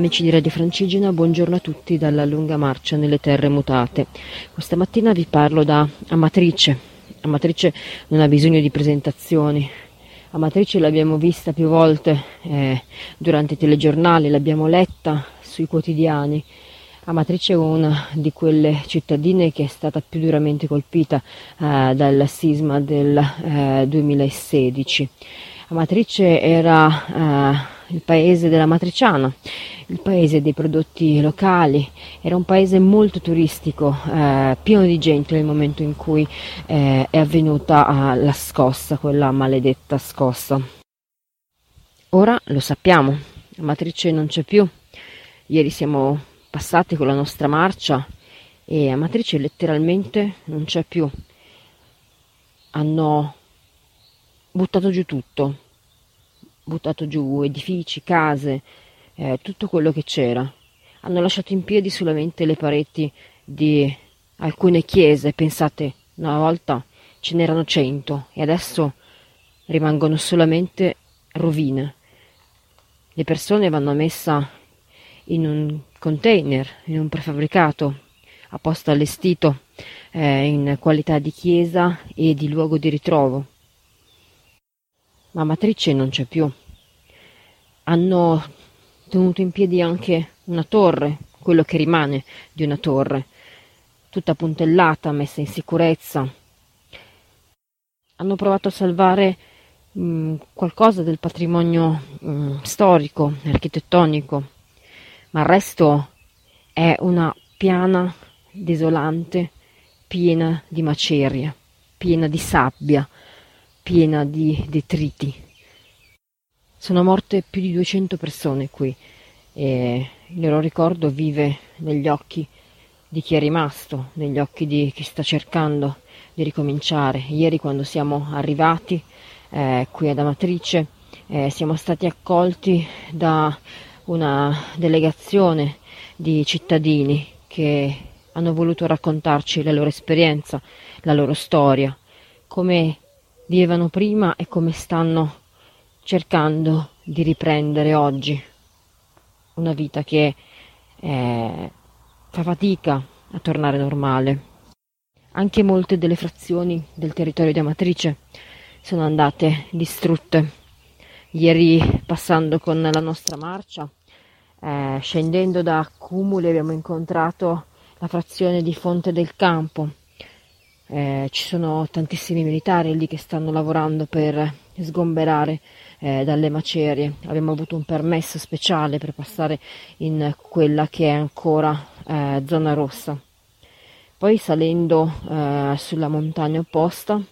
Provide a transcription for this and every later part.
Amici di Radio Francigena, buongiorno a tutti dalla lunga marcia nelle terre mutate. Questa mattina vi parlo da Amatrice. Amatrice non ha bisogno di presentazioni. Amatrice l'abbiamo vista più volte eh, durante i telegiornali, l'abbiamo letta sui quotidiani. Amatrice è una di quelle cittadine che è stata più duramente colpita eh, dal sisma del eh, 2016. Amatrice era eh, il paese della matriciana, il paese dei prodotti locali, era un paese molto turistico, eh, pieno di gente nel momento in cui eh, è avvenuta eh, la scossa, quella maledetta scossa. Ora lo sappiamo, la matrice non c'è più, ieri siamo passati con la nostra marcia e la matrice letteralmente non c'è più. Hanno buttato giù tutto, buttato giù edifici, case, eh, tutto quello che c'era. Hanno lasciato in piedi solamente le pareti di alcune chiese, pensate, una volta ce n'erano cento e adesso rimangono solamente rovine. Le persone vanno messe in un container, in un prefabbricato apposta allestito eh, in qualità di chiesa e di luogo di ritrovo. Ma Matrice non c'è più. Hanno tenuto in piedi anche una torre, quello che rimane di una torre, tutta puntellata, messa in sicurezza. Hanno provato a salvare mh, mm, qualcosa del patrimonio mh, mm, storico, architettonico, ma il resto è una piana desolante, piena di macerie, piena di sabbia, piena di detriti. Sono morte più di 200 persone qui e il loro ricordo vive negli occhi di chi è rimasto, negli occhi di chi sta cercando di ricominciare. Ieri quando siamo arrivati eh, qui ad Amatrice eh, siamo stati accolti da una delegazione di cittadini che hanno voluto raccontarci la loro esperienza, la loro storia, come vivevano prima e come stanno cercando di riprendere oggi una vita che eh, fa fatica a tornare normale. Anche molte delle frazioni del territorio di Amatrice sono andate distrutte. Ieri passando con la nostra marcia, eh, scendendo da Cumuli abbiamo incontrato la frazione di Fonte del Campo, eh, ci sono tantissimi militari lì che stanno lavorando per sgomberare eh, dalle macerie. Abbiamo avuto un permesso speciale per passare in quella che è ancora eh, zona rossa. Poi salendo eh, sulla montagna opposta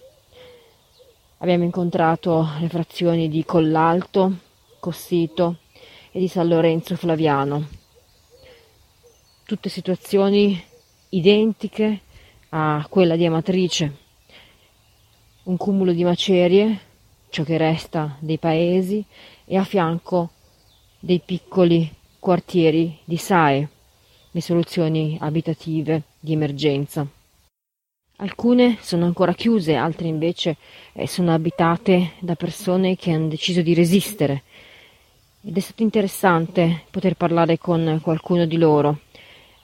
abbiamo incontrato le frazioni di Collalto, Cossito e di San Lorenzo Flaviano. Tutte situazioni identiche a quella di Amatrice, un cumulo di macerie, ciò che resta dei paesi, e a fianco dei piccoli quartieri di SAE, le soluzioni abitative di emergenza. Alcune sono ancora chiuse, altre invece eh, sono abitate da persone che hanno deciso di resistere. Ed è stato interessante poter parlare con qualcuno di loro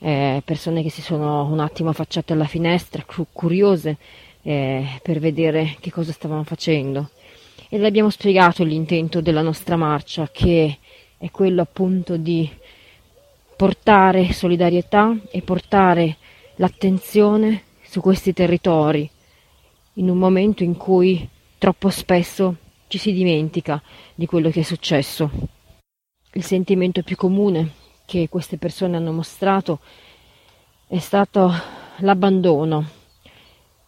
eh, persone che si sono un attimo affacciate alla finestra, curiose eh, per vedere che cosa stavamo facendo. E le abbiamo spiegato l'intento della nostra marcia, che è quello appunto di portare solidarietà e portare l'attenzione su questi territori in un momento in cui troppo spesso ci si dimentica di quello che è successo. Il sentimento più comune che queste persone hanno mostrato è stato l'abbandono.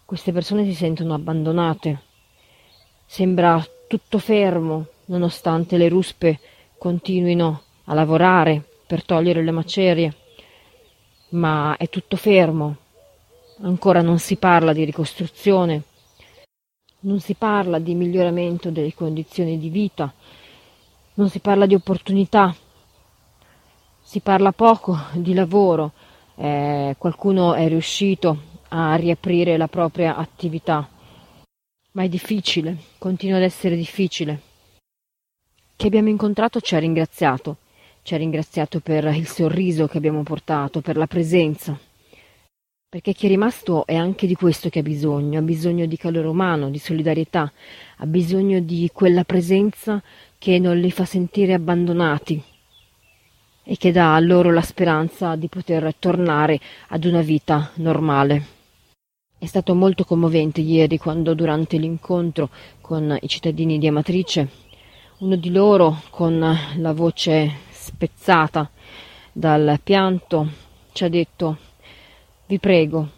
Queste persone si sentono abbandonate. Sembra tutto fermo, nonostante le ruspe continuino a lavorare per togliere le macerie, ma è tutto fermo. ancora non si parla di ricostruzione, non si parla di miglioramento delle condizioni di vita, non si parla di opportunità, si parla poco di lavoro, eh, qualcuno è riuscito a riaprire la propria attività, ma è difficile, continua ad essere difficile. Chi abbiamo incontrato ci ha ringraziato, ci ha ringraziato per il sorriso che abbiamo portato, per la presenza, perché chi è rimasto è anche di questo che ha bisogno, ha bisogno di calore umano, di solidarietà, ha bisogno di quella presenza che non li fa sentire abbandonati e che dà loro la speranza di poter tornare ad una vita normale. È stato molto commovente ieri quando durante l'incontro con i cittadini di Amatrice uno di loro con la voce spezzata dal pianto ci ha detto vi prego,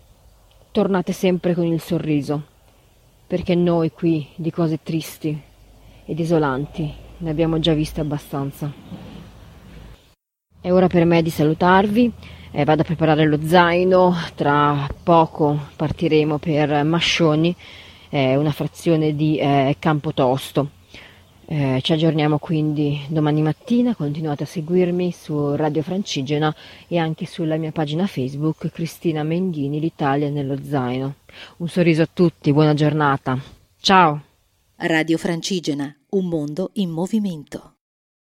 tornate sempre con il sorriso, perché noi qui di cose tristi e desolanti ne abbiamo già viste abbastanza. È ora per me di salutarvi, eh, vado a preparare lo zaino, tra poco partiremo per Mascioni, eh, una frazione di eh, Campotosto. Eh, ci aggiorniamo quindi domani mattina, continuate a seguirmi su Radio Francigena e anche sulla mia pagina Facebook Cristina Menghini, l'Italia nello zaino. Un sorriso a tutti, buona giornata. Ciao! Radio Francigena, un mondo in movimento.